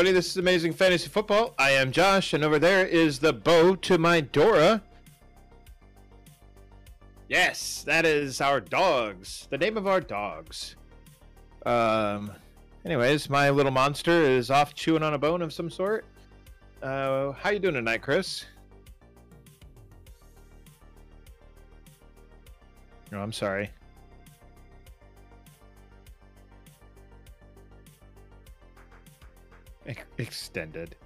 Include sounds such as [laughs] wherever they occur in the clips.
everybody. This is Amazing Fantasy Football. I am Josh, and over there is the bow to my Dora. Yes, that is our dogs. The name of our dogs. Um. Anyways, my little monster is off chewing on a bone of some sort. Uh, how you doing tonight, Chris? No, I'm sorry. Extended.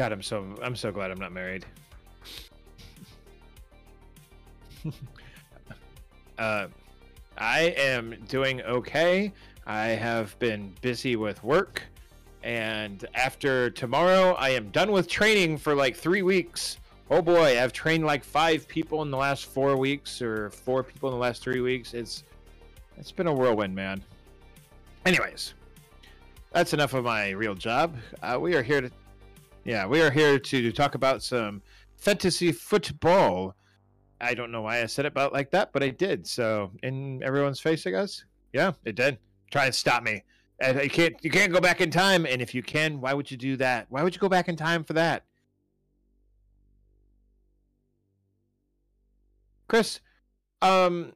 God, I'm so I'm so glad I'm not married. [laughs] uh, I am doing okay. I have been busy with work, and after tomorrow, I am done with training for like three weeks. Oh boy, I've trained like five people in the last four weeks, or four people in the last three weeks. It's it's been a whirlwind, man. Anyways, that's enough of my real job. Uh, we are here to yeah, we are here to talk about some fantasy football. I don't know why I said it about like that, but I did. So in everyone's face, I guess. Yeah, it did. Try and stop me. And you can't you can't go back in time. And if you can, why would you do that? Why would you go back in time for that? Chris, um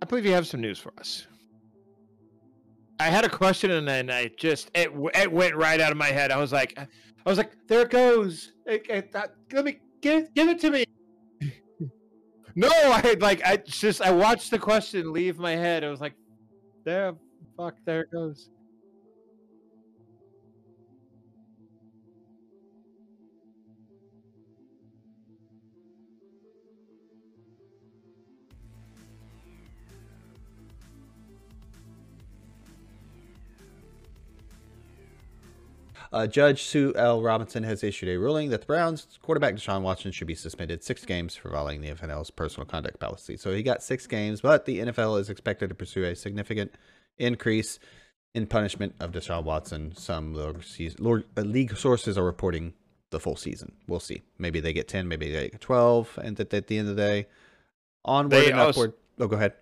I believe you have some news for us. I had a question and then I just it it went right out of my head. I was like, I was like, there it goes. It, it, that, let me give give it to me. No, I like I just I watched the question leave my head. I was like, there, fuck, there it goes. Uh, Judge Sue L. Robinson has issued a ruling that the Browns quarterback Deshaun Watson should be suspended six games for violating the NFL's personal conduct policy. So he got six games, but the NFL is expected to pursue a significant increase in punishment of Deshaun Watson. Some uh, league sources are reporting the full season. We'll see. Maybe they get 10, maybe they get 12, and that at the end of the day, onward they and also, upward. Oh, go ahead.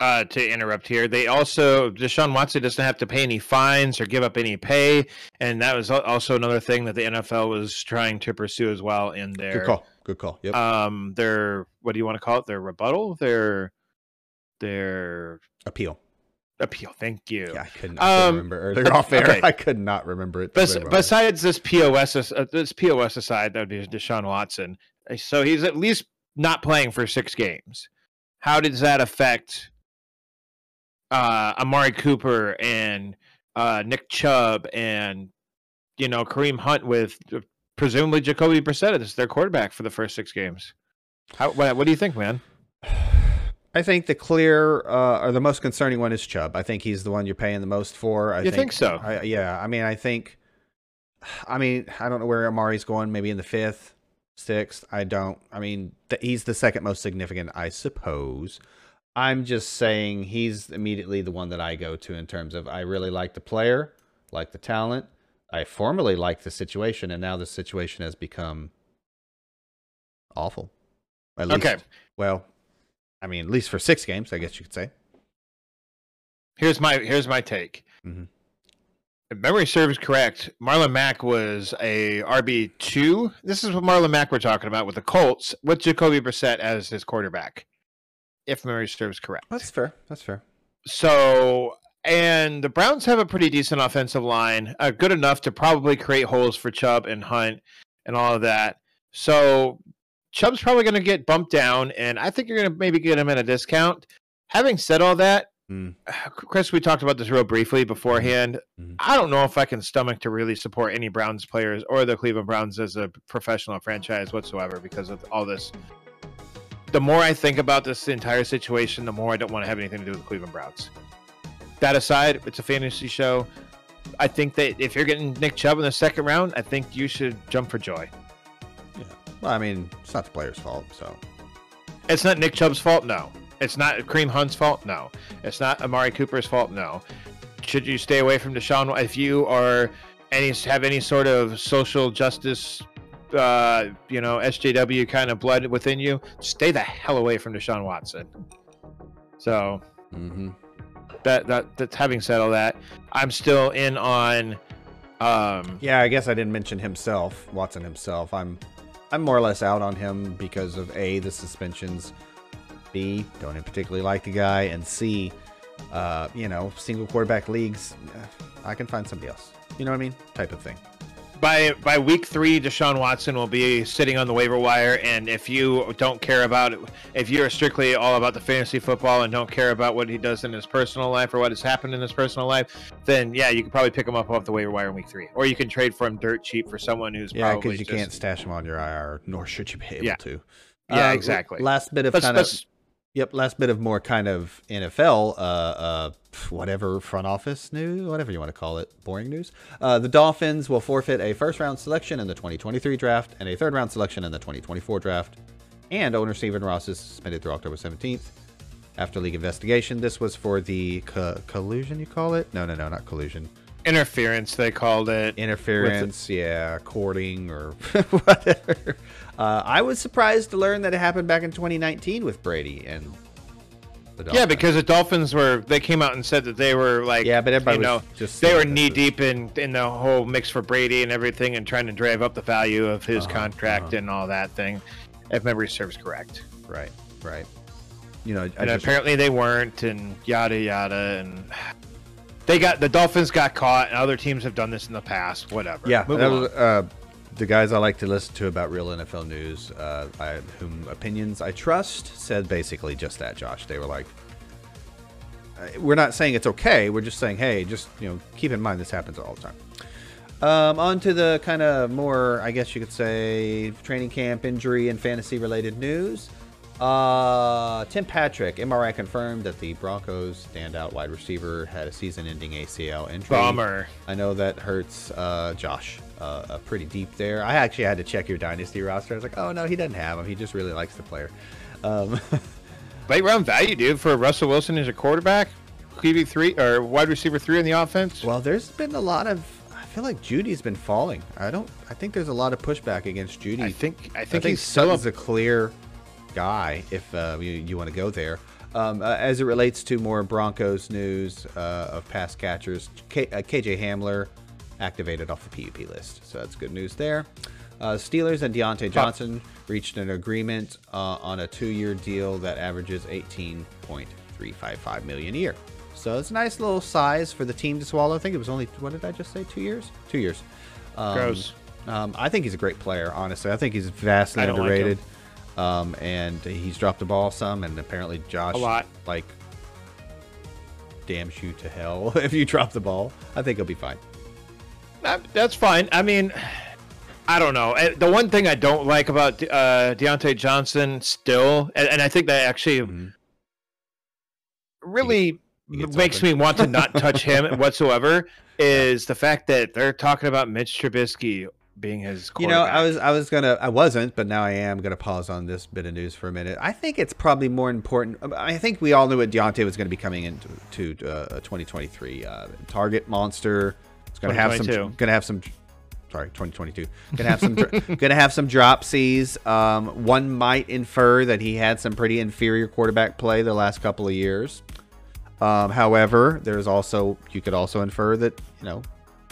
Uh, uh, to interrupt here, they also Deshaun Watson doesn't have to pay any fines or give up any pay, and that was also another thing that the NFL was trying to pursue as well in their good call. Good call. Yep. Um, their what do you want to call it? Their rebuttal. Their their appeal. Appeal. Thank you. Yeah, I couldn't, um, remember earlier off air. Okay. [laughs] I could not remember it. Bes- besides this POS, uh, this POS aside, that would be Deshaun Watson. So he's at least not playing for six games. How does that affect uh, Amari Cooper and uh, Nick Chubb and you know Kareem Hunt with uh, presumably Jacoby Brissett as their quarterback for the first six games. How, what, what do you think, man? I think the clear uh, or the most concerning one is Chubb. I think he's the one you're paying the most for. I you think, think so? I, yeah. I mean, I think. I mean, I don't know where Amari's going. Maybe in the fifth, sixth. I don't. I mean, he's the second most significant, I suppose. I'm just saying he's immediately the one that I go to in terms of I really like the player, like the talent. I formerly liked the situation, and now the situation has become awful. At least, okay. Well, I mean, at least for six games, I guess you could say. Here's my here's my take. Mm-hmm. If memory serves correct, Marlon Mack was a RB two. This is what Marlon Mack we're talking about with the Colts, with Jacoby Brissett as his quarterback if memory serves correct. That's fair. That's fair. So, and the Browns have a pretty decent offensive line, uh, good enough to probably create holes for Chubb and Hunt and all of that. So, Chubb's probably going to get bumped down, and I think you're going to maybe get him at a discount. Having said all that, [sighs] mm. Chris, we talked about this real briefly beforehand. Mm. I don't know if I can stomach to really support any Browns players or the Cleveland Browns as a professional franchise whatsoever because of all this the more I think about this entire situation, the more I don't want to have anything to do with the Cleveland Browns. That aside, it's a fantasy show. I think that if you're getting Nick Chubb in the second round, I think you should jump for joy. Yeah. Well, I mean, it's not the player's fault, so. It's not Nick Chubb's fault, no. It's not Kareem Hunt's fault, no. It's not Amari Cooper's fault, no. should you stay away from Deshaun? If you are any have any sort of social justice, uh, you know, SJW kind of blood within you, stay the hell away from Deshaun Watson. So Mm-hmm. that that that's having said all that, I'm still in on. Um, Yeah, I guess I didn't mention himself, Watson himself. I'm I'm more or less out on him because of A, the suspensions, B, don't particularly like the guy, and C, uh, you know, single quarterback leagues, eh, I can find somebody else. You know what I mean? Type of thing. By by week three, Deshaun Watson will be sitting on the waiver wire, and if you don't care about it, if you're strictly all about the fantasy football and don't care about what he does in his personal life or what has happened in his personal life, then yeah, you can probably pick him up off the waiver wire in week three, or you can trade for him dirt cheap for someone who's Yeah, because you just, can't stash him on your IR, nor should you be able Yeah. to. Yeah, Uh, exactly. Last bit of Let's, kind of let's Yep, last bit of more kind of NFL, uh, uh, whatever front office news, whatever you want to call it, boring news. Uh, the Dolphins will forfeit a first round selection in the 2023 draft and a third round selection in the 2024 draft. And owner Stephen Ross is suspended through October 17th after league investigation. This was for the co- collusion, you call it? No, no, no, not collusion. Interference they called it. Interference, yeah, courting or [laughs] whatever. Uh, I was surprised to learn that it happened back in 2019 with Brady and the Dolphins. Yeah, because the Dolphins were they came out and said that they were like Yeah, but everybody you know was just they were knee deep in in the whole mix for Brady and everything and trying to drive up the value of his Uh-huh, contract uh-huh. and all that thing, if memory serves correct. Right, right. You know, And just, apparently they weren't and yada yada and they got the Dolphins got caught and other teams have done this in the past. Whatever. yeah, Move that along. was, uh, the guys I like to listen to about real NFL news, uh, I, whom opinions I trust, said basically just that. Josh, they were like, uh, "We're not saying it's okay. We're just saying, hey, just you know, keep in mind this happens all the time." Um, on to the kind of more, I guess you could say, training camp injury and fantasy related news. Uh, Tim Patrick, MRI confirmed that the Broncos standout wide receiver had a season ending ACL injury. Bummer. I know that hurts uh, Josh uh, pretty deep there. I actually had to check your dynasty roster. I was like, oh no, he doesn't have him. He just really likes the player. Um, [laughs] Late round value, dude, for Russell Wilson as a quarterback, QB three or wide receiver three in the offense. well, there's been a lot of. I feel like Jeudy's been falling. I don't. I think there's a lot of pushback against Jeudy. I think I I think, think he's still Sutton's a clear guy if uh, you, you want to go there. Um, uh, as it relates to more Broncos news uh, of pass catchers, K- uh, KJ Hamler activated off the PUP list, so that's good news there. Uh, Steelers and Diontae Johnson reached an agreement uh, on a two-year deal that averages 18.355 million a year. So it's a nice little size for the team to swallow. I think it was only what did I just say? Two years? Two years. Um, Gross. Um, I think he's a great player. Honestly, I think he's vastly don't like underrated. Um, and he's dropped the ball some, and apparently Josh A lot. like damns you to hell [laughs] if you drop the ball. I think he'll be fine. That's fine. I mean, I don't know. The one thing I don't like about uh, Diontae Johnson still, and, and I think that actually Mhm. really makes open. me want to not touch him [laughs] whatsoever, is the fact that they're talking about Mitch Trubisky being his. Quarterback. You know, I was I was gonna I wasn't, but now I am gonna pause on this bit of news for a minute. I think it's probably more important. I think we all knew what Diontae was going to be coming into to uh, 2023. Uh, target monster. It's gonna have some 2022. gonna have some. Sorry, 2022. Gonna have some [laughs] gonna have some dropsies. Um, one might infer that he had some pretty inferior quarterback play the last couple of years. Um, however, there's also you could also infer that you know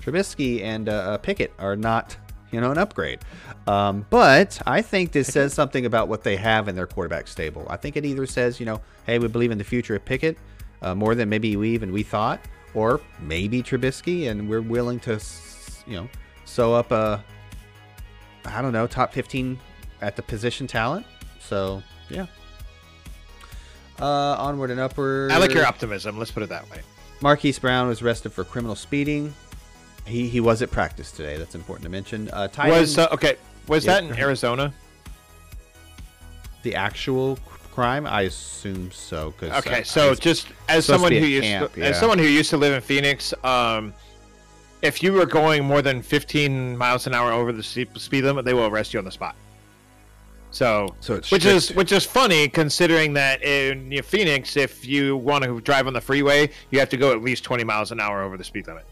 Trubisky and uh, uh, Pickett are not you know an upgrade. Um, but I think this says something about what they have in their quarterback stable. I think it either says you know hey we believe in the future of Pickett uh, more than maybe we even we thought, or maybe Trubisky and we're willing to you know sew up a I don't know top 15 at the position talent. So yeah. Uh, onward and upward. I like your optimism. Let's put it that way. Marquise Brown was arrested for criminal speeding. He he was at practice today. That's important to mention. Uh, Was uh, okay? Was Yeah, that in. Arizona? the actual crime? I assume so. Cause, Okay, uh, so I- just as someone who used camp, to, yeah. as someone who used to live in Phoenix, um, if you were going more than 15 miles an hour over the speed limit, they will arrest you on the spot. So, So it's which is which is funny considering that in Phoenix, if you want to drive on the freeway, you have to go at least 20 miles an hour over the speed limit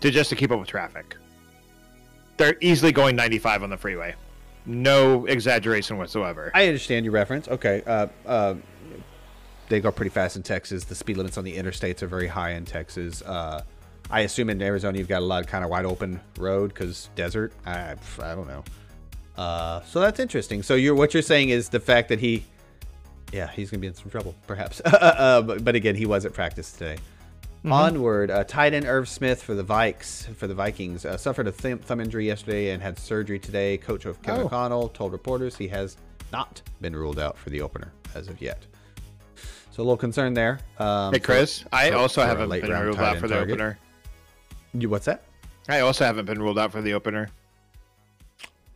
to just to keep up with traffic. They're easily going 95 on the freeway, no exaggeration whatsoever. I understand your reference. Okay. Uh, uh, they go pretty fast in Texas. The speed limits on the interstates are very high in Texas. Uh, I assume in Arizona you've got a lot of kind of wide open road because desert. I, I don't know. Uh, so that's interesting. So you're what you're saying is the fact that he, yeah, he's gonna be in some trouble perhaps. [laughs] uh, but, but again, he was at practice today. Onward, uh, tight end Irv Smith for the Vikes for the Vikings uh, suffered a thumb, thumb injury yesterday and had surgery today. Coach of Kevin Oh. O'Connell told reporters he has not been ruled out for the opener as of yet. So a little concern there. Um, Hey for- Chris, I for- also for a haven't been ruled out for the target. opener. You, what's that? I also haven't been ruled out for the opener.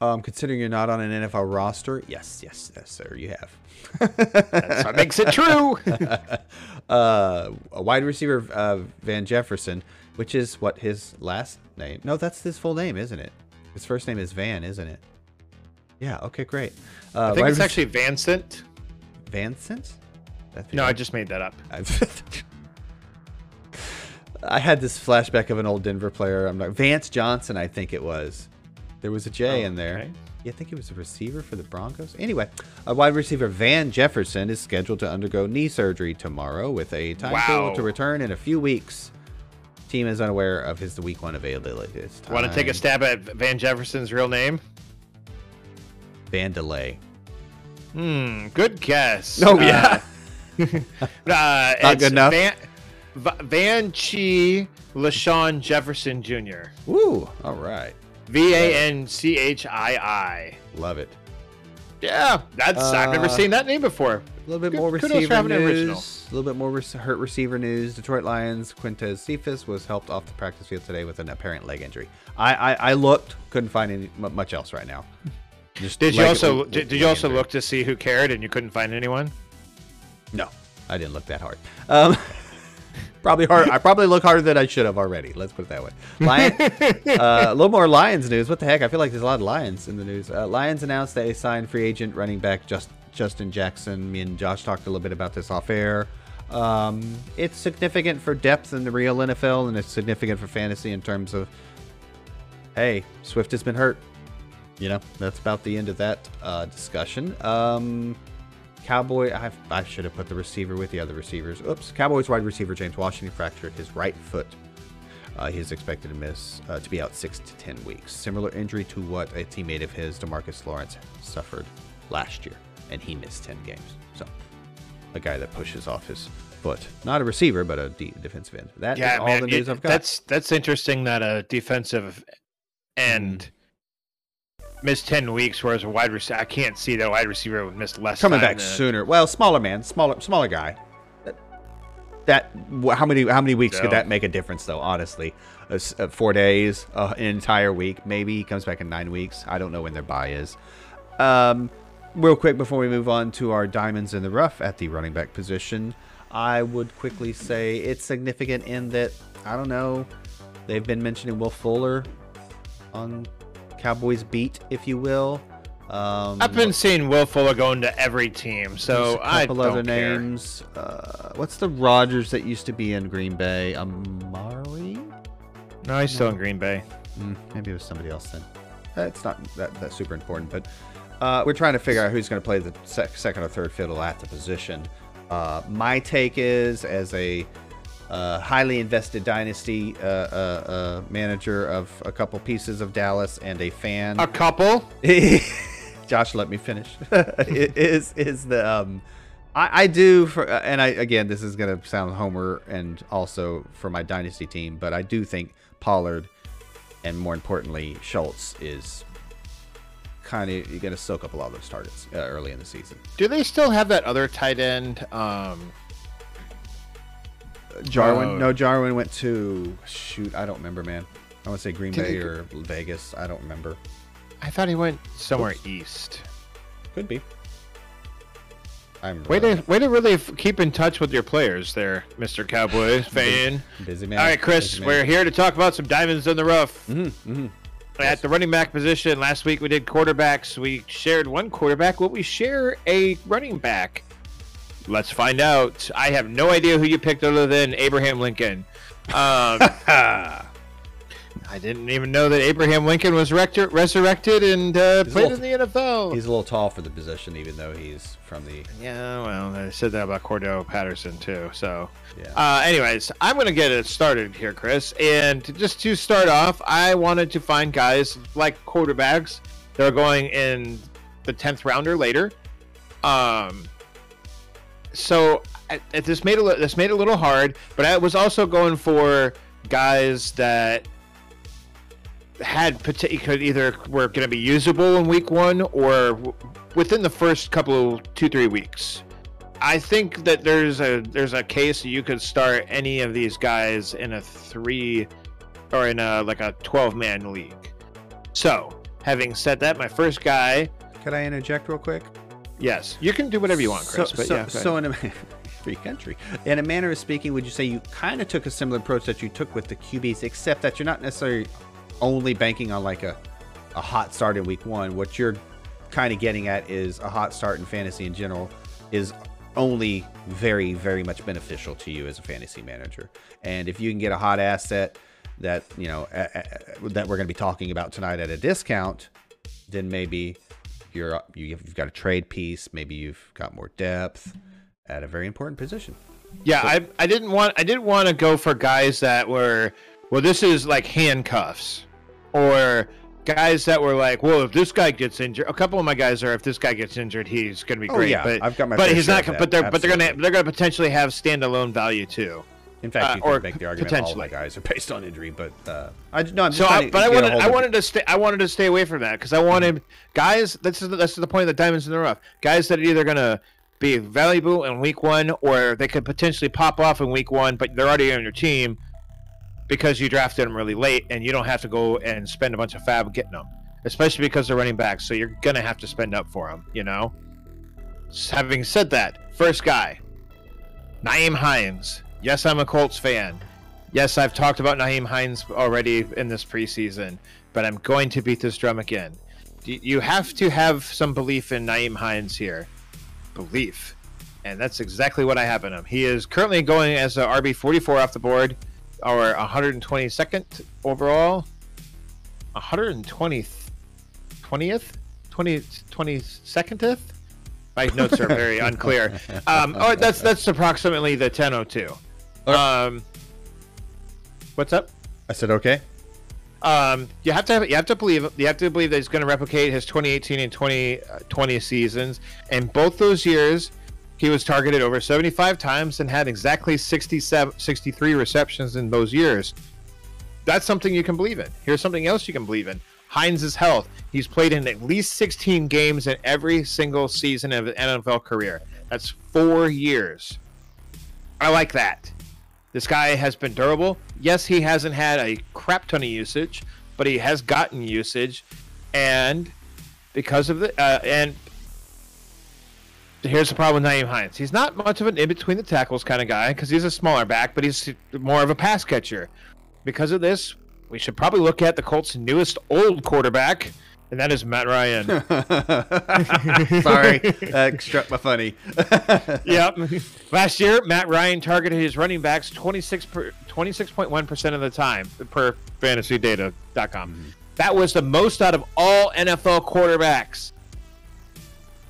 Um, considering you're not on an NFL roster, yes, yes, yes, sir, you have. That's what makes it true. [laughs] uh, a wide receiver, uh, Van Jefferson, which is what his last name. No, that's his full name, isn't it? His first name is Van, isn't it? Yeah. Okay. Great. Uh, I think it's actually Vancent. Vincent. That's No, I just made that up. [laughs] I had this flashback of an old Denver player. I'm like Vance Johnson, I think it was. There was a J in there. Oh, okay. Yeah, I think he was a receiver for the Broncos. Anyway, a wide receiver Van Jefferson is scheduled to undergo knee surgery tomorrow with a timetable Wow. to return in a few weeks. Team is unaware of his week one availability. Want to take a stab at Van Jefferson's real name? Van delay. Hmm, good guess. Oh, yeah. Uh, [laughs] uh, Not good enough? Van, Va- Van Chi LaShawn Jefferson Jr. Woo! All right, V A N C H I I. love it. Yeah, that's I've never Uh, seen that name before. A little bit Good- more receiver news. A little bit more rec- hurt receiver news. Detroit Lions Quintez Cephas was helped off the practice field today with an apparent leg injury. I I, I looked, couldn't find any m- much else right now. [laughs] Just Did you also leg- did, did you also injury. look to see who cared and you couldn't find anyone? No, I didn't look that hard. Um, [laughs] probably hard. I probably look harder than I should have already. Let's put it that way. Lion, [laughs] uh, a little more Lions news. What the heck? I feel like there's a lot of Lions in the news. Uh, Lions announced they signed free agent running back just Justin Jackson. Me and Josh talked a little bit about this off air. Um, it's significant for depth in the real NFL, and it's significant for fantasy in terms of, hey, Swift has been hurt. You know, that's about the end of that uh, discussion. Um, Cowboy, I, I should have put the receiver with the other receivers. Oops. Cowboys wide receiver James Washington fractured his right foot. Uh, he is expected to miss uh, to be out six to ten weeks. Similar injury to what a teammate of his, Demarcus Lawrence, suffered last year, and he missed ten games. So, a guy that pushes off his foot, not a receiver, but a de- defensive end. That is Yeah, all man, the news it- I've got. that's that's interesting that a defensive end missed ten weeks, whereas a wide receiver I can't see that a wide receiver would miss less. coming back sooner. Well, smaller man, smaller smaller guy. That, that how many how many weeks could that make a difference though? Honestly, uh, four days, uh, an entire week, maybe he comes back in nine weeks. I don't know when their buy is. Um, real quick before we move on to our diamonds in the rough at the running back position, I would quickly say it's significant in that I don't know. They've been mentioning Will Fuller on Cowboys beat, if you will. Um, I've been seeing Will Fuller going to every team, so a I couple don't other names. Uh, what's the Rodgers that used to be in Green Bay? Amari? No, he's still in Green Bay. Mm, maybe it was somebody else then. It's not that, that super important, but uh, we're trying to figure out who's going to play the sec- second or third fiddle at the position. Uh, my take is, as a uh, highly invested dynasty uh, uh, uh, manager of a couple pieces of Dallas and a fan, A couple. [laughs] Josh, let me finish. [laughs] Is is the um, I, I do for uh, and I again this is gonna sound homer and also for my dynasty team, but I do think Pollard and more importantly Schultz is kind of you're gonna soak up a lot of those targets uh, early in the season. Do they still have that other tight end? Um, Jarwin, Uh, no, Jarwin went to shoot. I don't remember, man. I want to say Green Did Bay he- or Vegas. I don't remember. I thought he went somewhere east. Could be. I'm Way really to way to really f- keep in touch with your players there, Mr. Cowboy [laughs] fan. busy man. All right, Chris, we're here to talk about some diamonds in the rough. Mm-hmm, mm-hmm. at the running back position. Last week we did quarterbacks. We shared one quarterback. Will we share a running back? Let's find out. I have no idea who you picked other than Abraham Lincoln. Um, [laughs] I didn't even know that Abraham Lincoln was rector- resurrected and uh, played in the NFL. He's a little tall for the position, even though he's from the. Yeah, well, I said that about Cordarrelle Patterson too. So, Yeah. uh, anyways, I'm gonna get it started here, Chris. And just to start off, I wanted to find guys like quarterbacks that are going in the tenth rounder later. Um, so I, this made a this made it a little hard, but I was also going for guys that had could either were going to be usable in week one or within the first couple of two three weeks. I think that there's a there's a case you could start any of these guys in a three or in a like a 12 man league. So, having said that, my first guy, Could I interject real quick? Yes, you can do whatever you want, Chris. So, but so, yeah, so in a [laughs] free country, in a manner of speaking, would you say you kind of took a similar approach that you took with the QBs, except that you're not necessarily only banking on like a a hot start in week one. What you're kind of getting at is a hot start in fantasy in general is only very very much beneficial to you as a fantasy manager. And if you can get a hot asset that you know a, a, that we're going to be talking about tonight at a discount, then maybe you're you- you've got a trade piece. Maybe you've got more depth at a very important position. Yeah, I I didn't want I didn't want to go for guys that were well this is like handcuffs or guys that were like, well, if this guy gets injured, a couple of my guys are if this guy gets injured, he's going to be Oh, great. yeah, but I've got my but he's not. But they're but they're going to they're going to potentially have standalone value too. In fact, Uh, you could or make the argument all my guys are based on injury, but uh, I no, I'm just So, I, but I wanted I wanted to stay I wanted to stay away from that because I wanted guys. That's the, this is the point of the diamonds in the rough. Guys that are either going to be valuable in week one or they could potentially pop off in week one, but they're already on your team because you drafted them really late and you don't have to go and spend a bunch of fab getting them, especially because they're running back. So you're gonna have to spend up for them. You know. Having said that, first guy, Nyheim Hines. Yes, I'm a Colts fan. Yes, I've talked about Nyheim Hines already in this preseason, but I'm going to beat this drum again. You have to have some belief in Nyheim Hines here. Belief. And that's exactly what I have in him. He is currently going as a RB 44 off the board, or 122nd overall. 120th? 20th? 20, 22nd? My notes are very [laughs] unclear. Um, oh, that's that's approximately the 1002. Um, what's up? I said okay. Um, you have to have, you have to believe you have to believe that he's going to replicate his 2018 and 2020 seasons. And both those years, he was targeted over 75 times and had exactly 67, 63 receptions in those years. That's something you can believe in. Here's something else you can believe in. Hines' health. He's played in at least 16 games in every single season of an NFL career. That's four years. I like that. This guy has been durable. Yes, he hasn't had a crap ton of usage, but he has gotten usage, and because of the uh, and here's the problem with Nyheim Hines. He's not much of an in between the tackles kind of guy because he's a smaller back, but he's more of a pass catcher. Because of this, we should probably look at the Colts' newest old quarterback, and that is Matt Ryan. [laughs] Sorry, that struck my funny. [laughs] yep. Last year, Matt Ryan targeted his running backs 26 per, 26.1% of the time per fantasydata.com. Mm-hmm. That was the most out of all NFL quarterbacks.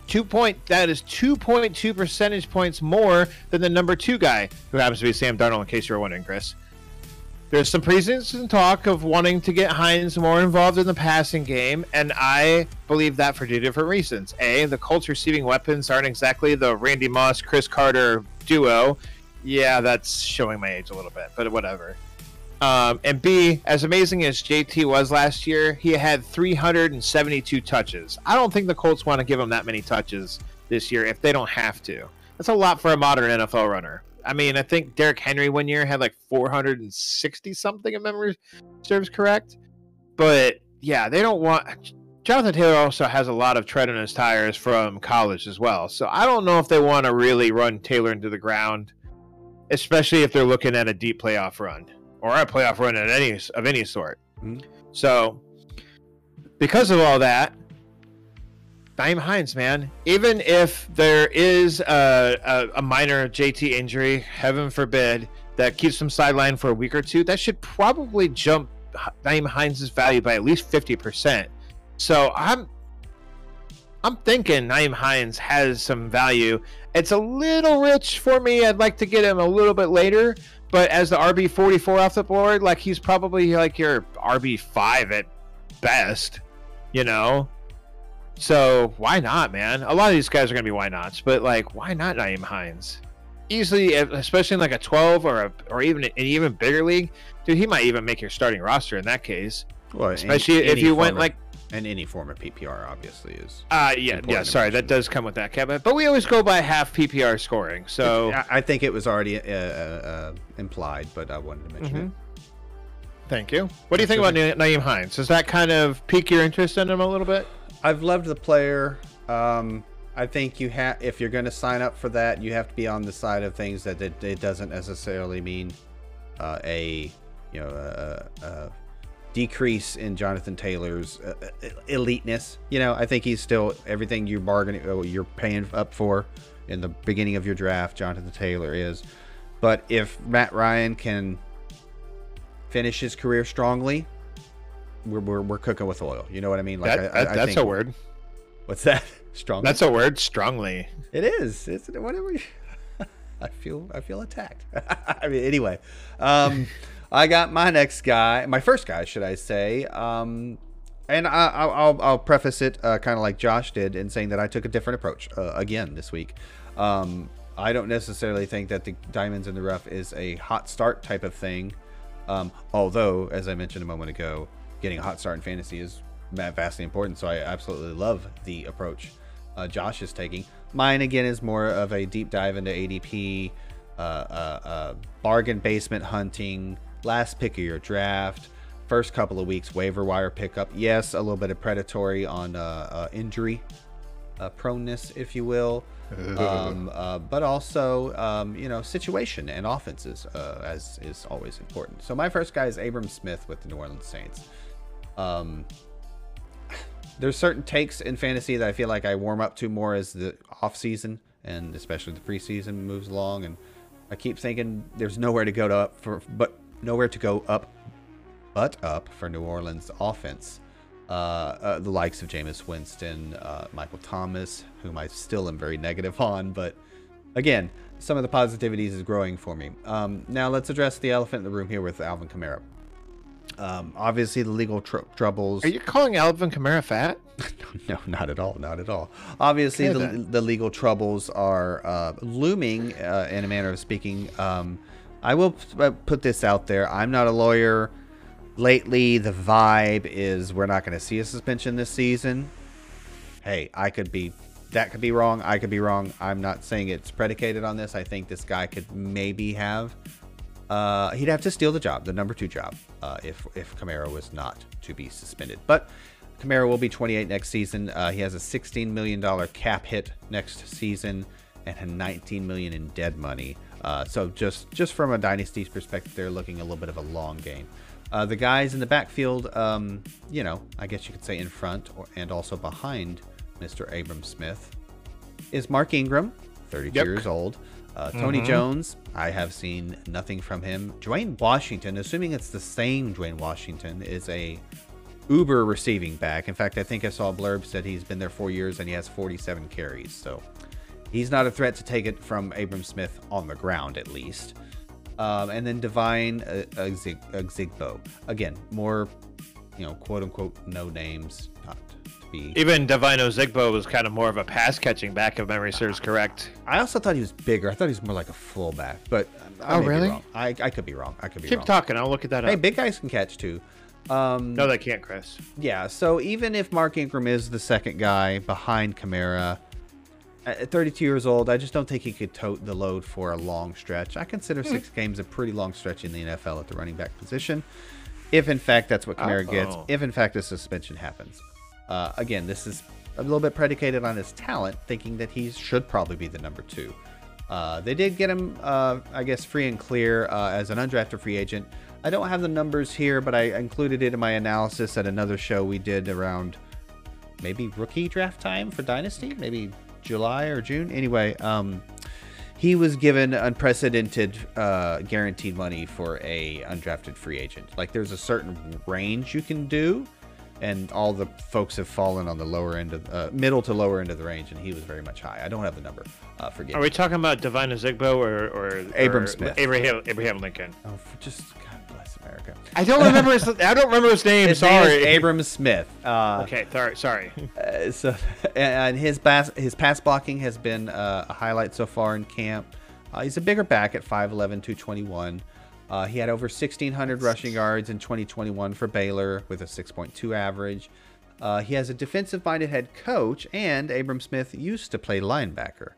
Two point that is 2.2 percentage points more than the number two guy, who happens to be Sam Darnold, in case you were wondering, Chris. There's some preseason talk of wanting to get Hines more involved in the passing game, and I believe that for two different reasons. A, the Colts receiving weapons aren't exactly the Randy Moss, Cris Carter duo. Yeah, that's showing my age a little bit, but whatever. Um, and B, as amazing as JT was last year, he had 372 touches. I don't think the Colts want to give him that many touches this year if they don't have to. That's a lot for a modern NFL runner. I mean, I think Derrick Henry one year had like 460 something, if memory serves correct. But yeah, they don't want. Jonathan Taylor also has a lot of tread on his tires from college as well. So I don't know if they want to really run Taylor into the ground, especially if they're looking at a deep playoff run or a playoff run at any of any sort. Mhm. So because of all that, Nyheim Hines, man, even if there is a, a, a minor JT injury, heaven forbid, that keeps him sidelined for a week or two, that should probably jump Nyheim Hines' value by at least 50%. So I'm I'm thinking Nyheim Hines has some value. It's a little rich for me. I'd like to get him a little bit later, but as the RB 44 off the board, like he's probably like your RB 5 at best, you know? So why not, man? A lot of these guys are going to be why nots, but like, why not Nyheim Hines? Easily, especially in like a 12 or a, or even an even bigger league, dude, he might even make your starting roster in that case. Well, especially any, if any you went of- like and any form of PPR obviously is. Uh yeah, yeah. Sorry, that does come with that caveat. But we always go by half PPR scoring. So I, think it was already uh, uh, implied, but I wanted to mention it. thank you. What do you think about Na- Nyheim Hines? Does that kind of pique your interest in him a little bit? I've loved the player. Um, I think you have if you're going to sign up for that, you have to be on the side of things that it, it doesn't necessarily mean uh, a you know a, a decrease in Jonathan Taylor's uh, uh, eliteness. You know, I think he's still everything you're bargaining uh, you're paying up for in the beginning of your draft. Jonathan Taylor is, but if Matt Ryan can finish his career strongly. We're, we're, we're cooking with oil. You know what I mean? That, I- that- I- I that's think- a word. What's that? [laughs] Strong. That's a word. Strongly. It is. It's whatever. You, [laughs] I feel. I feel attacked. [laughs] I mean, anyway, um, I got my next guy, my first guy, should I say? Um, and I, I'll, I'll, I'll preface it uh, kind of like Josh did in saying that I took a different approach uh, again this week. Um, I don't necessarily think that the diamonds in the rough is a hot start type of thing. Um, although, as I mentioned a moment ago, getting a hot start in fantasy is vastly important. So I absolutely love the approach uh, Josh is taking. Mine again is more of a deep dive into ADP, uh, uh, uh, bargain basement hunting, last pick of your draft, first couple of weeks waiver wire pickup. Yes, a little bit of predatory on uh, uh, injury uh, proneness, if you will, [laughs] um, uh, but also um, you know situation and offenses uh, as is always important. So my first guy is Abram Smith with the New Orleans Saints. Um, there's certain takes in fantasy that I feel like I warm up to more as the off season and especially the preseason moves along. And I keep thinking there's nowhere to go to up for, but nowhere to go up, but up for New Orleans offense. Uh, uh, the likes of Jameis Winston, uh, Michael Thomas, whom I still am very negative [laughs] on, but again, some of the positivities is growing for me. Um, now let's address the elephant in the room here with Alvin Kamara. Um, obviously, the legal tr- troubles. Are you calling Alvin Kamara fat? [laughs] No, not at all. Not at all. Obviously, Okay, the, then. the legal troubles are uh, looming, uh, in a manner of speaking. Um, I will p- uh, put this out there. I'm not a lawyer. Lately, the vibe is we're not going to see a suspension this season. Hey, I could be. That could be wrong. I could be wrong. I'm not saying it's predicated on this. I think this guy could maybe have. Uh, he'd have to steal the job, the number two job, uh, if if Kamara was not to be suspended. But Kamara will be 28 next season. Uh, he has a 16 million dollar cap hit next season and a 19 million in dead money. Uh, so just just from a dynasty's perspective, they're looking a little bit of a long game. Uh, the guys in the backfield, um, you know, I guess you could say in front or, and also behind Mr. Abram Smith is Mark Ingram, 32 Yep. years old. Uh, Tony Jones, I have seen nothing from him. Dwayne Washington, assuming it's the same Dwayne Washington, is a uber receiving back. In fact, I think I saw a blurb said he's been there four years and he has 47 carries. So he's not a threat to take it from Abram Smith on the ground, at least. Um, and then Devine uh, Ozigbo. Again, more, you know, quote unquote, no names, be Even Devine Ozigbo was kind of more of a pass catching back, if memory serves correct. I also thought he was bigger. I thought he was more like a fullback, but I Oh, may be really? wrong. I, I could be wrong. I could be Keep wrong. talking. I'll look at that Hey, up. big guys can catch too. Um, No, they can't, Chris. yeah. So even if Mark Ingram is the second guy behind Kamara, at 32 years old, I just don't think he could tote the load for a long stretch. I consider six games a pretty long stretch in the NFL at the running back position. If in fact that's what Kamara gets, Uh-oh. if in fact a suspension happens. Uh, again, this is a little bit predicated on his talent, thinking that he should probably be the number two. Uh, they did get him, uh, I guess, free and clear uh, as an undrafted free agent. I don't have the numbers here, but I included it in my analysis at another show we did around maybe rookie draft time for Dynasty, maybe July or June. Anyway, um, he was given unprecedented uh, guaranteed money for a undrafted free agent. Like there's a certain range you can do, and all the folks have fallen on the lower end of uh, middle to lower end of the range, and he was very much high. I don't have the number. Uh, forget. Are we talking about Devine Ozigbo or or Abram or Smith. Abraham Abraham Lincoln? Oh, for just God bless America. I don't remember his. I don't remember his name. His sorry. is Abram Smith. Uh, Okay, sorry, sorry. [laughs] Uh, so, [laughs] and his pass his pass blocking has been uh, a highlight so far in camp. Uh, he's a bigger back at 5'11", 221. Uh, he had over 1,600 rushing yards in 2021 for Baylor with a 6.2 average. Uh, he has a defensive-minded head coach, and Abram Smith used to play linebacker.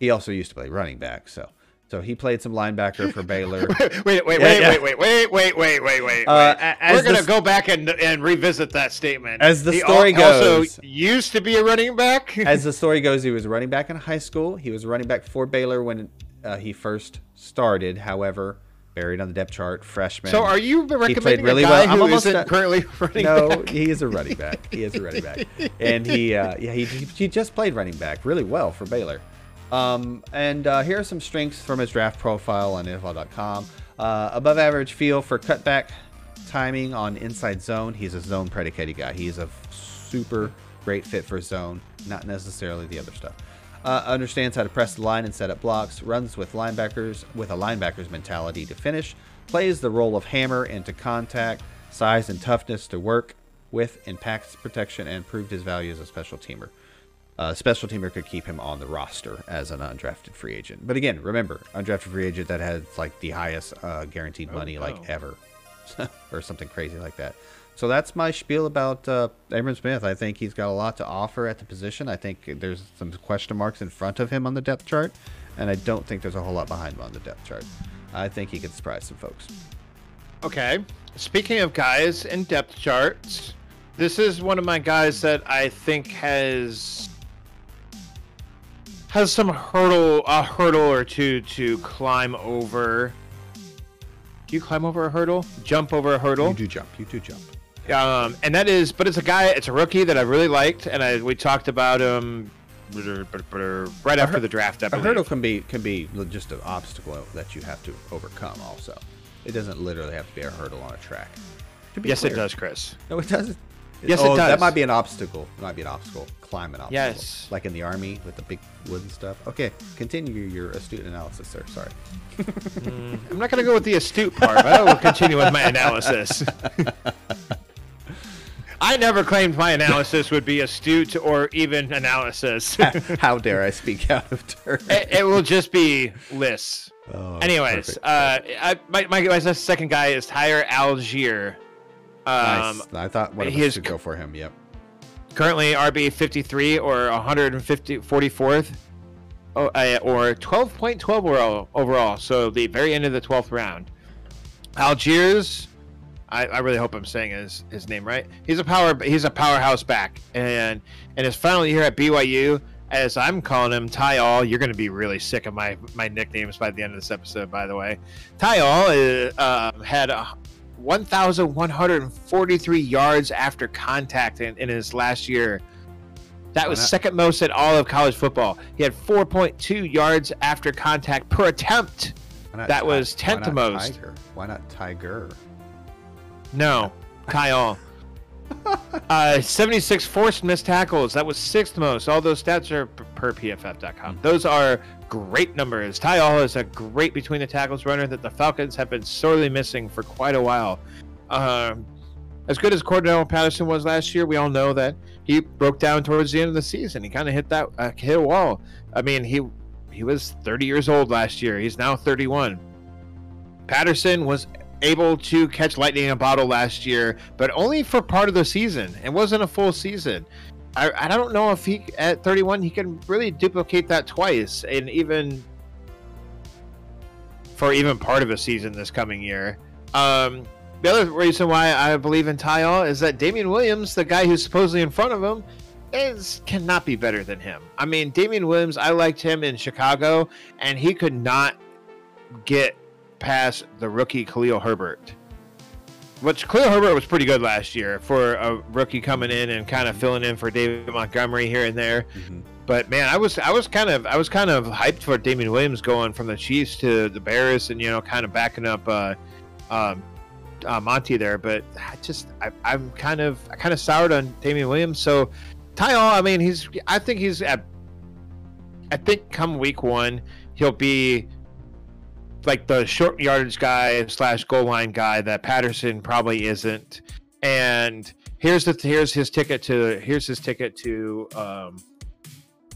He also used to play running back, so so he played some linebacker for Baylor. [laughs] wait, wait, wait, Yeah, wait, wait, wait, wait, wait, wait, wait, wait. Uh, wait. a- as We're gonna the- go back and and revisit that statement. As the He story al- also goes- used to be a running back. [laughs] As the story goes, he was a running back in high school. He was a running back for Baylor when uh, he first started. However, buried on the depth chart, freshman. so, are you recommending really a guy well. I'm almost isn't done. currently [laughs] running no, back? he is a running back. He is a running back, and he uh, yeah he, he he just played running back really well for Baylor. Um, and uh, here are some strengths from his draft profile on NFL.com. Uh, above average feel for cutback timing on inside zone. He's a zone predicated guy. He's a super great fit for zone, not necessarily the other stuff. Uh, understands how to press the line and set up blocks. Runs with linebackers with a linebacker's mentality to finish. Plays the role of hammer into contact. Size and toughness to work with in pass protection and proved his value as a special teamer. Uh, special teamer could keep him on the roster as an undrafted free agent. But again, remember, undrafted free agent that has like the highest uh, guaranteed money like no. ever, [laughs] or something crazy like that. So that's my spiel about uh, Abram Smith. I think he's got a lot to offer at the position. I think there's some question marks in front of him on the depth chart, and I don't think there's a whole lot behind him on the depth chart. I think he could surprise some folks. Okay. Speaking of guys in depth charts, this is one of my guys that I think has has some hurdle a hurdle or two to climb over. Do you climb over a hurdle? Jump over a hurdle? You do jump. You do jump. Um, and that is, but it's a guy, it's a rookie that I really liked, and I we talked about him right after the draft. I A hurdle can be can be just an obstacle that you have to overcome. Also, it doesn't literally have to be a hurdle on a track. Yes, it does, Chris. No, it doesn't. Yes, it oh, That might be an obstacle. It might be an obstacle. Climb an obstacle. Yes. Like in the army with the big wooden stuff. Okay, continue your astute analysis, sir. Sorry. [laughs] I'm not going to go with the astute part, but I will continue with my [laughs] analysis. [laughs] I never claimed my analysis would be astute or even analysis. it, [laughs] How dare I speak out of turn? it will just be lists. Oh, Anyways, uh, I, my, my, my second guy is Tyler Allgeier. Um, nice. I thought one of he us should go for him. Yep. currently RB 53 or 150 44th oh, uh, or 12.12 overall, overall. So the very end of the 12th round. Algiers, I, I really hope I'm saying his, his name right. He's a power he's a powerhouse back and in his final year at BYU as I'm calling him Ty All, you're going to be really sick of my my nicknames by the end of this episode. By the way, Ty All uh, uh, had 1,143 yards after contact in, in his last year. That was second most at all of college football. He had 4.2 yards after contact per attempt. Why That was why 10th not most. Tiger? Why not Tiger? No, Kyle. [laughs] uh, 76 forced missed tackles. That was sixth most. All those stats are per PFF.com. Those are great numbers. Ty All is a great between the tackles runner that the Falcons have been sorely missing for quite a while. Um, as good as Cordarrelle Patterson was last year, we all know that he broke down towards the end of the season. He kind of hit that uh, hit a wall. I mean, he he was 30 years old last year. He's now 31. Patterson was able to catch lightning in a bottle last year, but only for part of the season. It wasn't a full season. I, I don't know if he at 31 he can really duplicate that twice, and even for even part of a season this coming year. Um, the other reason why I believe in Tyle is that Damien Williams, the guy who's supposedly in front of him, is cannot be better than him. I mean, Damien Williams, I liked him in Chicago, and he could not get past the rookie Khalil Herbert. which Khalil Herbert was pretty good last year for a rookie coming in and kind of filling in for David Montgomery here and there. Mhm. But man, I was I was kind of I was kind of hyped for Damien Williams going from the Chiefs to the Bears and you know kind of backing up uh, um, uh, Monty there. But I just I, I'm kind of I kind of soured on Damien Williams. So Ty All, I mean he's I think he's at I think come week one he'll be like the short yardage guy slash goal line guy that Patterson probably isn't. And here's the here's his ticket to here's his ticket to um,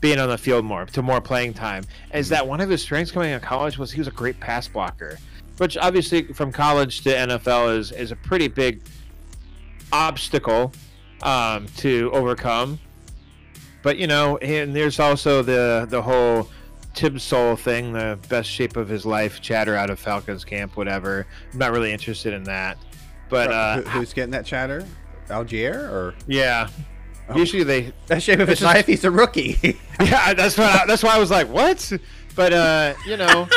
being on the field more to more playing time. Is that one of his strengths coming out of college was he was a great pass blocker, which obviously from college to NFL is is a pretty big obstacle um, to overcome. But you know, and there's also the the whole Tim Soul thing, the best shape of his life, chatter out of Falcons camp, whatever. I'm not really interested in that. But uh, Who- who's getting that chatter? Allgeier or yeah, Oh. usually they [laughs] that shape of his just- life? He's a rookie. [laughs] [laughs] yeah, that's I, that's why I was like, what? But uh, you know,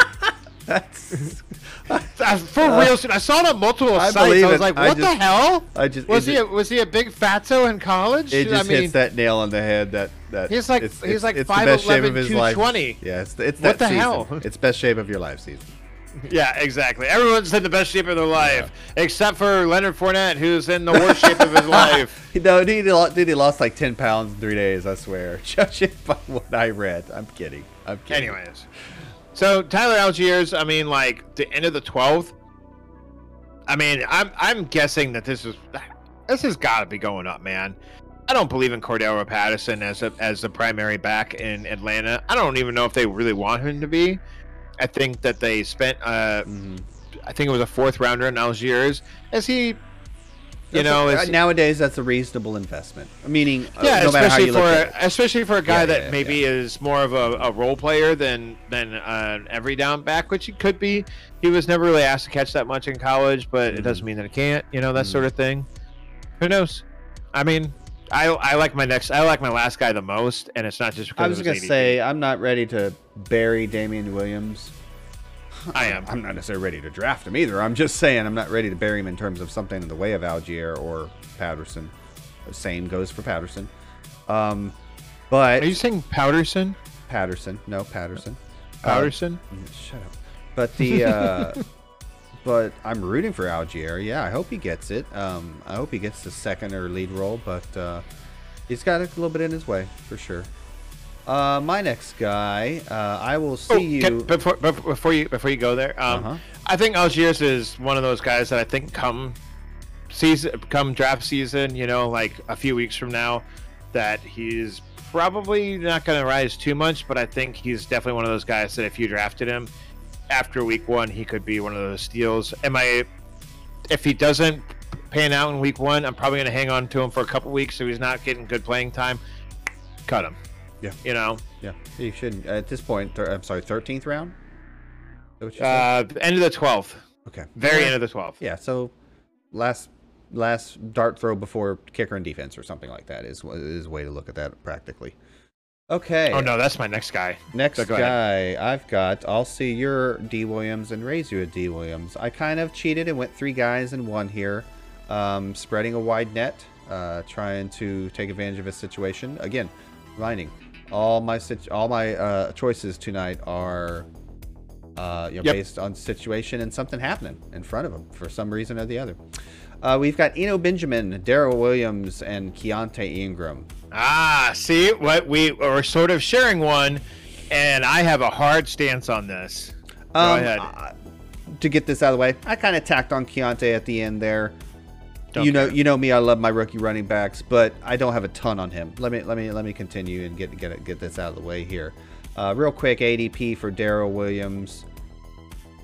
That's. I- for real, I saw it on multiple I sites. I was it. like, I what the just- hell? I just Was he just, a, was he a big fatso in college? it just I mean, hits that nail on the head. That that He's like- it's, he's it's, like it's the best shape 5'11", of his life. 220. Yeah, it's, it's What that the season. hell? It's best shape of your life season. [laughs] yeah, exactly. Everyone's in the best shape of their life, except for Leonard Fournette, who's in the worst shape of his [laughs] life. No, dude, he lo- dude, he lost like ten pounds in three days. I swear. [laughs] Judging by what I read, I'm kidding. I'm kidding. Anyways, so Tyler Allgeier's, I mean, like the end of the twelfth. I mean, I'm I'm guessing that this is this has got to be going up, man. I don't believe in Cordarrelle Patterson as a as the primary back in Atlanta. I don't even know if they really want him to be. I think that they spent uh Mhm. I think it was a fourth rounder in Allgeier's. As he you That's know, a- nowadays that's a reasonable investment. Meaning, uh, yeah, no matter how especially you for look at it. especially for a guy Yeah, that yeah, maybe is more of a, a role player than than uh, every down back, which he could be. He was never really asked to catch that much in college, but it Mhm. doesn't mean that he can't. You know that Mhm. sort of thing. Who knows? I mean, I I like my next I like my last guy the most, and it's not just because I was, was gonna ADP. say I'm not ready to bury Damien Williams. I am. I'm not necessarily ready to draft him either. I'm just saying I'm not ready to bury him in terms of something in the way of Allgeier or Patterson. The same goes for Patterson. Um, but Are you saying Patterson? Patterson, no Patterson. Uh, shut up. But the uh, [laughs] but I'm rooting for Allgeier. Yeah, I hope he gets it. Um, I hope he gets the second or lead role, but uh, he's got a little bit in his way for sure. Uh, my next guy, uh, I will see Oh, you. can- before before you before you go there. Um, Uh-huh. I think Allgeier's is one of those guys that I think come season, come draft season, you know, like a few weeks from now, that he's probably not going to rise too much, but I think he's definitely one of those guys that if you drafted him after week one, he could be one of those steals. Am I? If he doesn't pan out in week one, I'm probably going to hang on to him for a couple weeks, so he's not getting good playing time. Cut him. Yeah. You know, yeah, you shouldn't at this point. Thir- I'm sorry, thirteenth round. Is that what you said? uh, end of the twelfth, okay, very Yeah. end of the twelfth. Yeah, so last last dart throw before kicker and defense or something like that is is a way to look at that practically. Okay. Oh no, that's my next guy. Next So guy I've got, I'll see your D Williams and raise you a D Williams. I kind of cheated and went three guys in one here, um, spreading a wide net, uh, trying to take advantage of a situation. Again, reminding all my all my uh, choices tonight are uh, you know, Yep. based on situation and something happening in front of them for some reason or the other. Uh, we've got Eno Benjamin, Darrel Williams, and Keaontay Ingram. Ah, see what we are sort of sharing one, and I have a hard stance on this. Go Um, ahead. uh, to get this out of the way, I kind of tacked on Keaontay at the end there. Don't you know, you know me. I love my rookie running backs, but I don't have a ton on him. Let me, let me, let me continue and get get get this out of the way here. Uh, real quick, ADP for Darrel Williams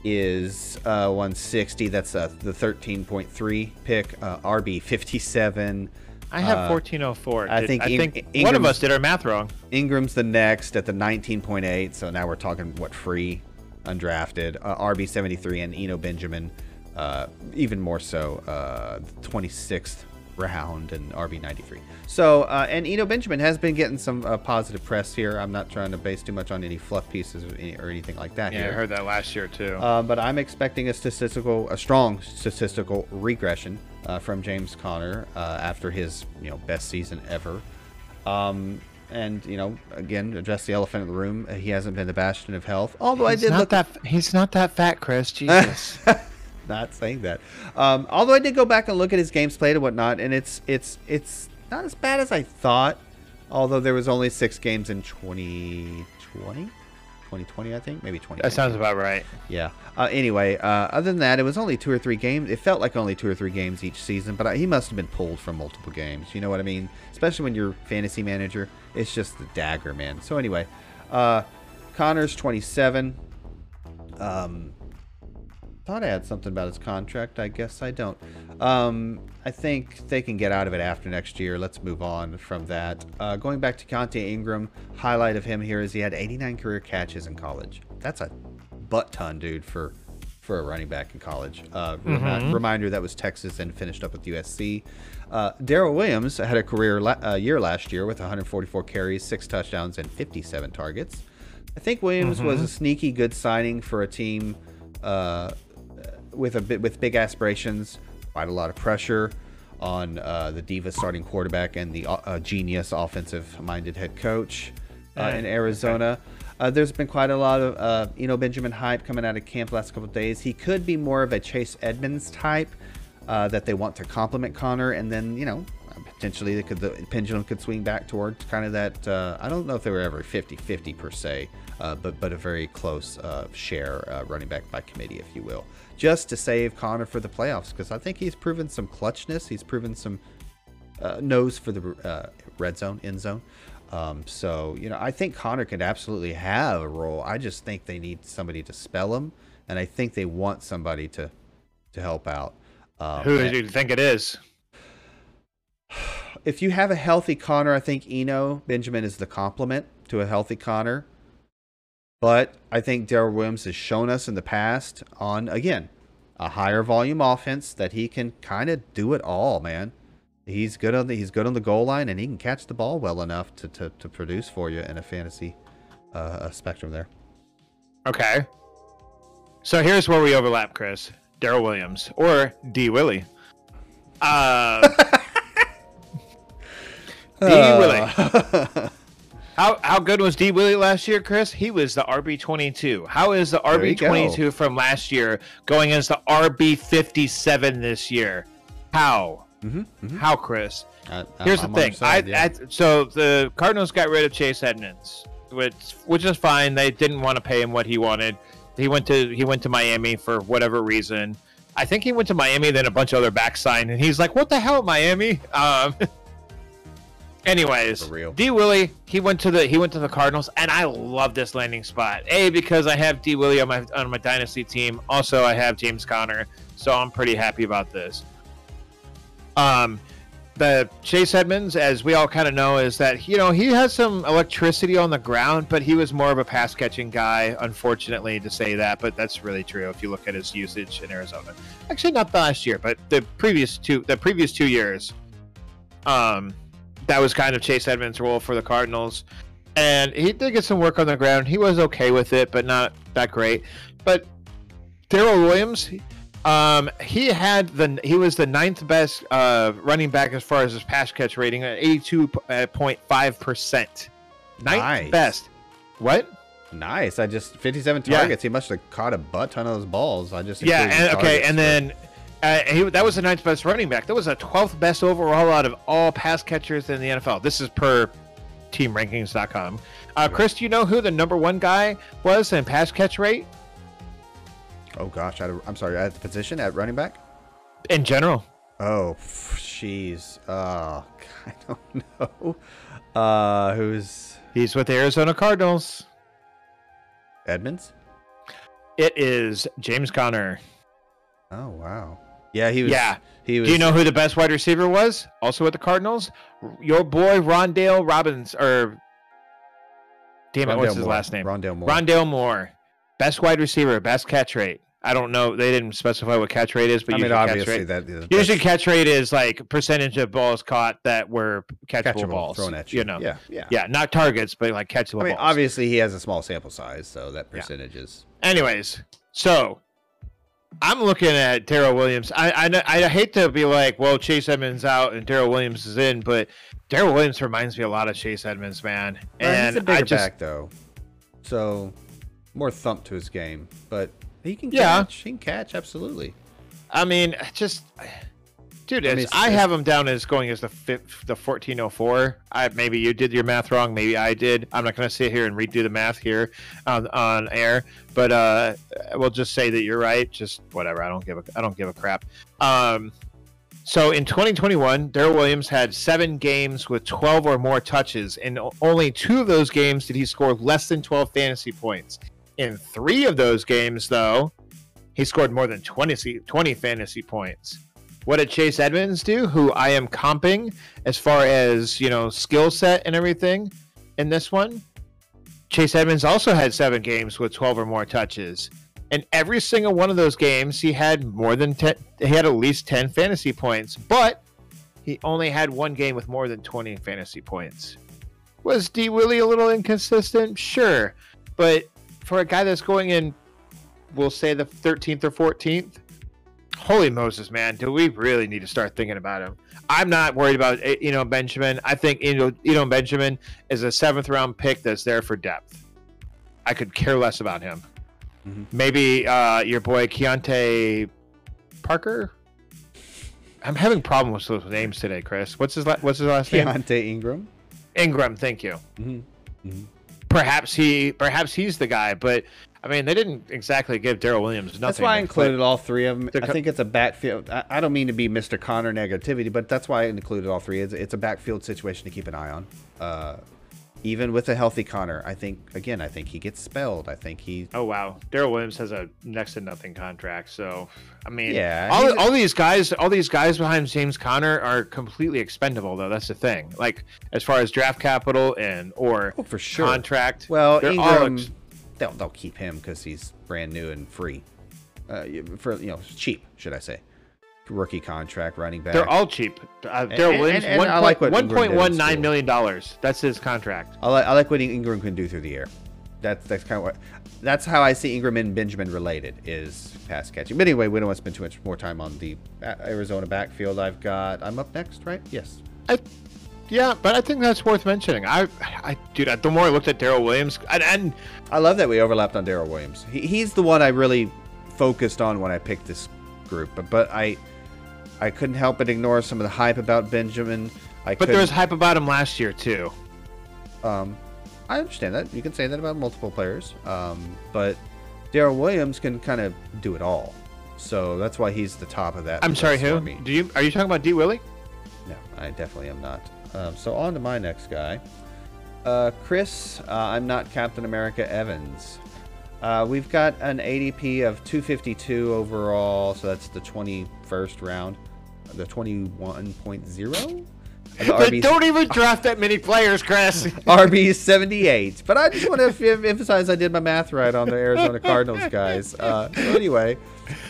is uh, 160. That's uh, the 13.3 pick. Uh, RB 57. I have uh, 1404. I Did- think I In- think one of us did our math wrong. Ingram's the next at the 19.8. So now we're talking what free, undrafted. Uh, RB 73 and Eno Benjamin, uh, even more so, uh, 26th round and RB 93. So uh, and Eno Benjamin has been getting some uh, positive press here. I'm not trying to base too much on any fluff pieces or, any, or anything like that Yeah, I heard that last year too. Uh, but I'm expecting a statistical, a strong statistical regression uh, from James Conner uh, after his you know best season ever. Um, and you know, again, address the elephant in the room. He hasn't been the bastion of health. Although he's I did not look that he's not that fat, Chris. Jesus. [laughs] not saying that. Um, although I did go back and look at his games played and whatnot, and it's it's it's not as bad as I thought. Although there was only six games in 2020, 2020, I think, maybe 20. that sounds about right. Yeah. Uh, anyway, uh, other than that, it was only two or three games. It felt like only two or three games each season, but I, he must have been pulled from multiple games. You know what I mean? Especially when you're fantasy manager, it's just the dagger, man. So anyway, uh, Conner's 27. Um, thought I had something about his contract. I guess I don't. Um, I think they can get out of it after next year. Let's move on from that. Uh, going back to Keaontay Ingram, highlight of him here is he had 89 career catches in college. That's a butt ton, dude, for for a running back in college. Uh, remi- reminder that was Texas and finished up with USC. Uh, Darrel Williams had a career la- uh, year last year with 144 carries, six touchdowns, and 57 targets. I think Williams was a sneaky good signing for a team uh, with a bit with big aspirations, quite a lot of pressure on uh, the diva starting quarterback and the uh, genius offensive-minded head coach uh, in Arizona. Uh, there's been quite a lot of uh, Eno Benjamin hype coming out of camp last couple of days. He could be more of a Chase Edmonds type uh, that they want to complement Conner, and then you know potentially they could the pendulum could swing back towards kind of that. Uh, I don't know if they were ever 50-50 per se, uh, but but a very close uh, share uh, running back by committee, if you will, just to save Conner for the playoffs because I think he's proven some clutchness. He's proven some uh, nose for the uh, red zone, end zone. Um, so you know, I think Conner could absolutely have a role. I just think they need somebody to spell him, and I think they want somebody to to help out. Um, Who do you think it is? If you have a healthy Conner, I think Eno Benjamin is the complement to a healthy Conner. But I think Darrel Williams has shown us in the past on again a higher volume offense that he can kind of do it all, man. He's good on the he's good on the goal line and he can catch the ball well enough to to, to produce for you in a fantasy uh, spectrum there. Okay. So here's where we overlap, Chris. Darrel Williams or D Willie. Uh, [laughs] D Willie. [laughs] How how good was D Willie last year, Chris? He was the RB twenty two. How is the RB twenty two from last year going as the RB fifty seven this year? How? Mhm, How, Chris? I- Here's I'm the thing. side, I, yeah. I so the Cardinals got rid of Chase Edmonds, which which is fine. They didn't want to pay him what he wanted. He went to he went to Miami for whatever reason. I think he went to Miami, then a bunch of other back signed, and he's like, "What the hell, Miami?" [laughs] Um. Anyways. D Willie, he went to the he went to the Cardinals, and I love this landing spot. A because I have D Willie on my on my dynasty team. Also, I have James Conner, so I'm pretty happy about this. Um, the Chase Edmonds, as we all kind of know, is that you know he has some electricity on the ground, but he was more of a pass catching guy. Unfortunately, to say that, but that's really true if you look at his usage in Arizona. Actually, not the last year, but the previous two the previous two years. Um, that was kind of Chase Edmonds' role for the Cardinals, and he did get some work on the ground. He was okay with it, but not that great. But Darrel Williams, um, he had the he was the ninth best uh, running back as far as his pass catch rating at eighty two point five percent. Ninth Nice. best. What? Nice. I just 57 Yeah. targets. He must have caught a butt ton of those balls. I just Yeah, and, okay, and then uh, he, that was the ninth best running back. That was the twelfth best overall out of all pass catchers in the NFL. This is per TeamRankings.com. Uh, Chris, do you know who the number one guy was in pass catch rate oh gosh, I, I'm sorry. At the position at running back. in general? Oh, jeez. Uh, [laughs] I don't know. Uh, who's He's with the Arizona Cardinals. Edmonds? It is James Conner. Oh wow. Yeah, he was. Yeah. He was. Do you know who the best wide receiver was? Also with the Cardinals, your boy Rondale Robbins, or damn it, Rondale what's his Moore. last name? Rondale Moore. Rondale Moore, best wide receiver, best catch rate. I don't know. They didn't specify what catch rate is, but I mean, usually catch obviously rate. that is Usually, catch rate is like percentage of balls caught that were catchable, catchable balls. thrown at you. You know, Yeah, yeah. yeah, not targets, but like catchable I mean, balls. obviously he has a small sample size, so that percentage is. Anyways, so I'm looking at Darrel Williams. I, I I hate to be like, well, Chase Edmonds out and Darrel Williams is in, but Darrel Williams reminds me a lot of Chase Edmonds, man. And he's a bigger just back though, so more thump to his game. But he can Yeah. catch. He can catch absolutely. I mean, just dude, I I, mean, it's- I it's- have him down as going as the fifth, the fourteen oh four. I maybe you did your math wrong, maybe I did. I'm not gonna sit here and redo the math here on on air, but uh, we'll just say that you're right. Just whatever. I don't give a I don't give a crap. Um, so in 2021, Darrel Williams had seven games with 12 or more touches. In o- only two of those games did he score less than 12 fantasy points. In three of those games, though, he scored more than 20, 20 fantasy points. What did Chase Edmonds do, who I am comping as far as, you know, skill set and everything in this one? Chase Edmonds also had seven games with 12 or more touches. And every single one of those games, he had more than 10, he had at least 10 fantasy points, but he only had one game with more than 20 fantasy points. Was D Willie a little inconsistent? Sure. But for a guy that's going in, we'll say the 13th or 14th, holy Moses, man, do we really need to start thinking about him? I'm not worried about eh, Eno Benjamin. I think you know, Eno Benjamin is a seventh round pick that's there for depth. I could care less about him. Mhm. Maybe uh, your boy Keaontay Parker. I'm having problems with those names today, Chris. What's his la- What's his last name? Keaontay Ingram. Ingram. Thank you. Mm-hmm. Perhaps he, perhaps he's the guy. But I mean, they didn't exactly give Darrel Williams nothing. That's why I included all three of them. They're I think it's a backfield. I, I don't mean to be Mr. Conner negativity, but that's why I included all three. It's, it's a backfield situation to keep an eye on. Uh, even with a healthy Conner, I think again, I think he gets spelled. I think he. Oh wow, Darrel Williams has a next to nothing contract. So I mean, Yeah, all, a- all these guys, all these guys behind James Conner are completely expendable, though. That's the thing. Like as far as draft capital and or Oh, for sure. contract. Well, they're all Ingram, ex- they'll they'll keep him because he's brand new and free. Uh, for you know, cheap, should I say? Rookie contract, running back. they're all cheap. Uh, And- Darrel and- Williams, and one I like what one point in one school. million dollars. That's his contract. I like I like what Ingram can do through the air. That's that's kind of what that's how I see Ingram and Benjamin related is pass catching. But anyway, we don't want to spend too much more time on the Arizona backfield. I've got I'm up next, right? Yes. I, yeah, but I think that's worth mentioning. I, I, dude, the more I looked at Darrel Williams, and, and I love that we overlapped on Darrel Williams. He, he's the one I really focused on when I picked this group. But but I I couldn't help but ignore some of the hype about Benjamin. I but there was hype about him last year too. Um, I understand that. You can say that about multiple players. Um, but Darrel Williams can kind of do it all. So that's why he's the top of that. I'm sorry, who? me. Do you are you talking about D Willie? No, I definitely am not. Um, so on to my next guy. Uh, Chris, uh, I'm not Captain America Evans. Uh, we've got an ADP of 252 overall, so that's the 21st round. The 21.0? The [laughs] But RB don't even draft that many players, Chris. [laughs] RB 78. But I just want to f- emphasize I did my math right on the Arizona [laughs] Cardinals guys. Uh, so anyway,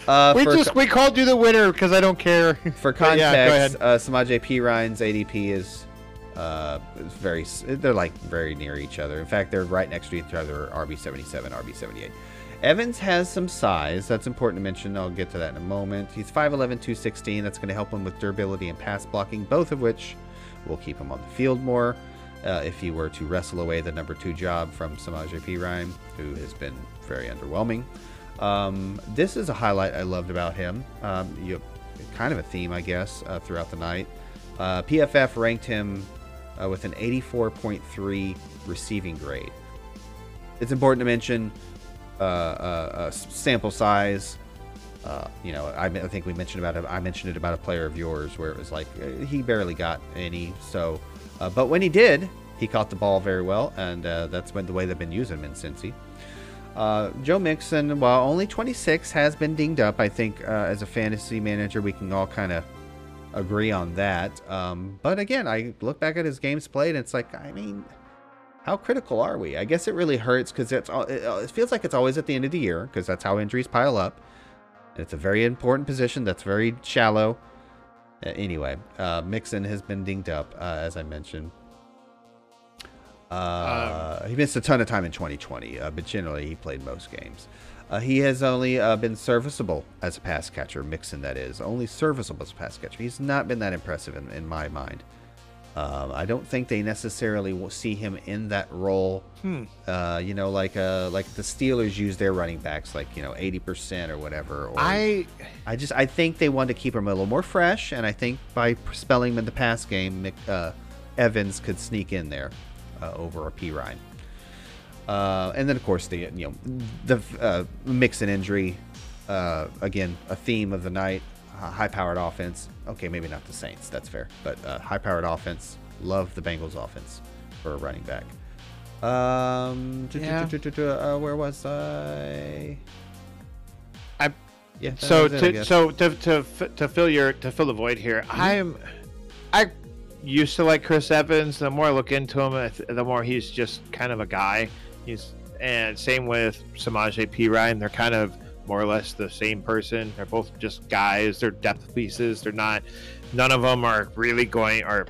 uh, we just we called you the winner because I don't care. for yeah, context, ahead. uh, Samaje Perine's ADP is uh, very, they're like very near each other. In fact, they're right next to each other. RB 77, RB 78. Evans has some size. That's important to mention. I'll get to that in a moment. He's 5'11, 216. That's going to help him with durability and pass blocking, both of which will keep him on the field more. Uh, if he were to wrestle away the number two job from Samaje Perine. Who has been very underwhelming. Um, this is a highlight I loved about him. Um, you, kind of a theme, I guess, uh, throughout the night. Uh, PFF ranked him uh, with an 84.3 receiving grade. It's important to mention uh, uh, uh, sample size. Uh, you know, I, I think we mentioned about it. I mentioned it about a player of yours where it was like uh, he barely got any. So, but when he did, he caught the ball very well, and that's been the way they've been using him in Cincy. Uh, Joe Mixon, while only 26, has been dinged up. I think uh, as a fantasy manager, we can all kind of agree on that. Um, but again, I look back at his games played, and it's like, I mean, how critical are we? I guess it really hurts because it's all- it, it feels like it's always at the end of the year because that's how injuries pile up. It's a very important position that's very shallow. Uh, anyway, uh, Mixon has been dinged up, uh, as I mentioned. Uh, Uh, he missed a ton of time in 2020, uh, but generally he played most games. Uh, he has only uh, been serviceable as a pass catcher, Mixon that is, only serviceable as a pass catcher. He's not been that impressive in, in my mind. Um, I don't think they necessarily will see him in that role. Hmm. Uh, you know, like uh, like the Steelers use their running backs, like you know, eighty percent or whatever. Or, I I just I think they want to keep him a little more fresh, and I think by spelling him in the pass game, uh, Evans could sneak in there uh, over a Perine. Uh, and then of course the you know the uh, Mixon injury, uh, again a theme of the night. High powered offense. Okay, maybe not the Saints. That's fair, but uh, high powered offense. Love the Bengals offense for a running back. Um, Yeah. uh, where was I? I- yeah. so it, I to guess. so to to to fill your to fill the void here, Mm-hmm. I'm I used to like Chris Evans. The more I look into him, the more he's just kind of a guy. He's and same with Samaje Perine. They're kind of more or less the same person. They're both just guys. They're depth pieces. They're not. None of them are really going or.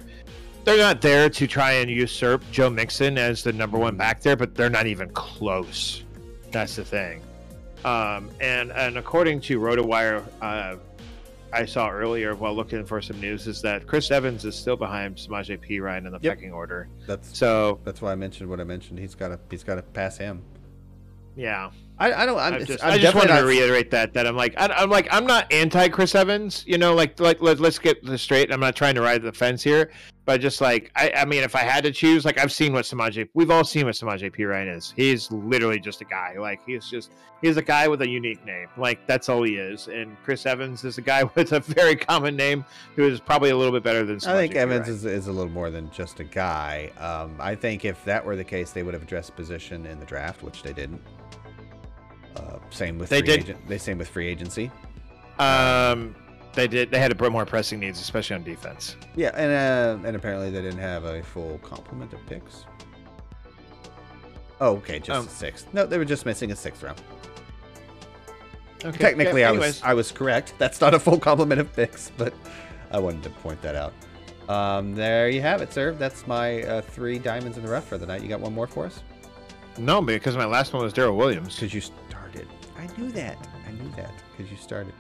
They're not there to try and usurp Joe Mixon as the number one back there, but they're not even close. That's the thing. Um, and and according to RotoWire, uh, I saw earlier while looking for some news is that Chris Evans is still behind Samaje Perine in the Yep. pecking order. that's So that's why I mentioned what I mentioned. He's got to he's got to pass him. yeah, I, I don't. I'm, I it's- just I'm I just wanted definitely to reiterate that that I'm like I, I'm like I'm not anti Chris Evans. You know, like like let, let's get this straight. I'm not trying to ride the fence here, but just like I I mean, if I had to choose, like I've seen what Samaje, we've all seen what Samaje Perine is. He's literally just a guy. Like he's just he's a guy with a unique name. Like that's all he is. And Chris Evans is a guy [laughs] with a very common name who is probably a little bit better than. I think P. Evans Ryan. is, is a little more than just a guy. Um, I think if that were the case, they would have addressed position in the draft, which they didn't. Uh, same with They free did. Agent, they same with free agency. Um, they did. They had a bit more pressing needs, especially on defense. Yeah, and uh, and apparently they didn't have a full complement of picks. Oh, okay, just Um, a sixth. No, they were just missing a sixth round. Okay. Technically, yeah, I was. I was correct. That's not a full complement of picks, but I wanted to point that out. Um, there you have it, sir. That's my uh, three diamonds in the rough for the night. You got one more for us? No, because my last one was Darrel Williams. Because you. I knew that. I knew that because you started.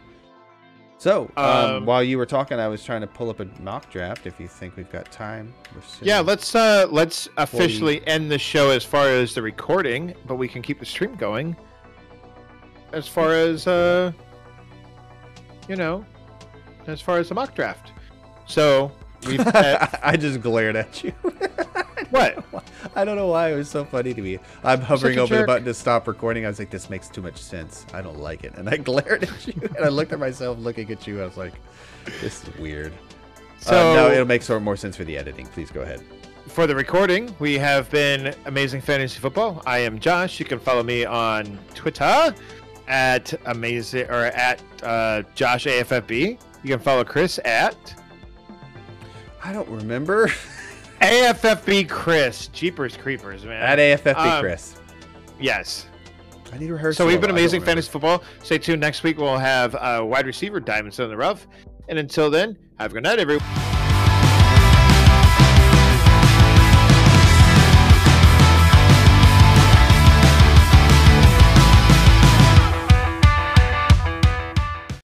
So, um, Um, while you were talking, I was trying to pull up a mock draft. If you think we've got time, We're Yeah, let's uh let's officially end the show as far as the recording, but we can keep the stream going. As far as uh you know, as far as the mock draft. So we've [laughs] had, I just glared at you. [laughs] [laughs] what? I don't know why it was so funny to me. I'm hovering over the button to stop recording. I was like, "This makes too much sense. I don't like it." And I [laughs] glared at you, and I looked at myself, looking at you. I was like, "This is weird." So uh, no, it'll make so more sense for the editing. Please go ahead. for the recording, we have been Amazing Fantasy Football. I am Josh. You can follow me on Twitter at amazing or at uh, Josh AFFB. You can follow Chris at I don't remember. [laughs] AFFB Chris. Jeepers Creepers, man. at AFFB, Um, Chris. yes. I need to rehearse. So we've been amazing remember. fantasy football. Stay tuned. Next week we'll have uh, wide receiver diamonds in the rough. And until then, have a good night, everyone.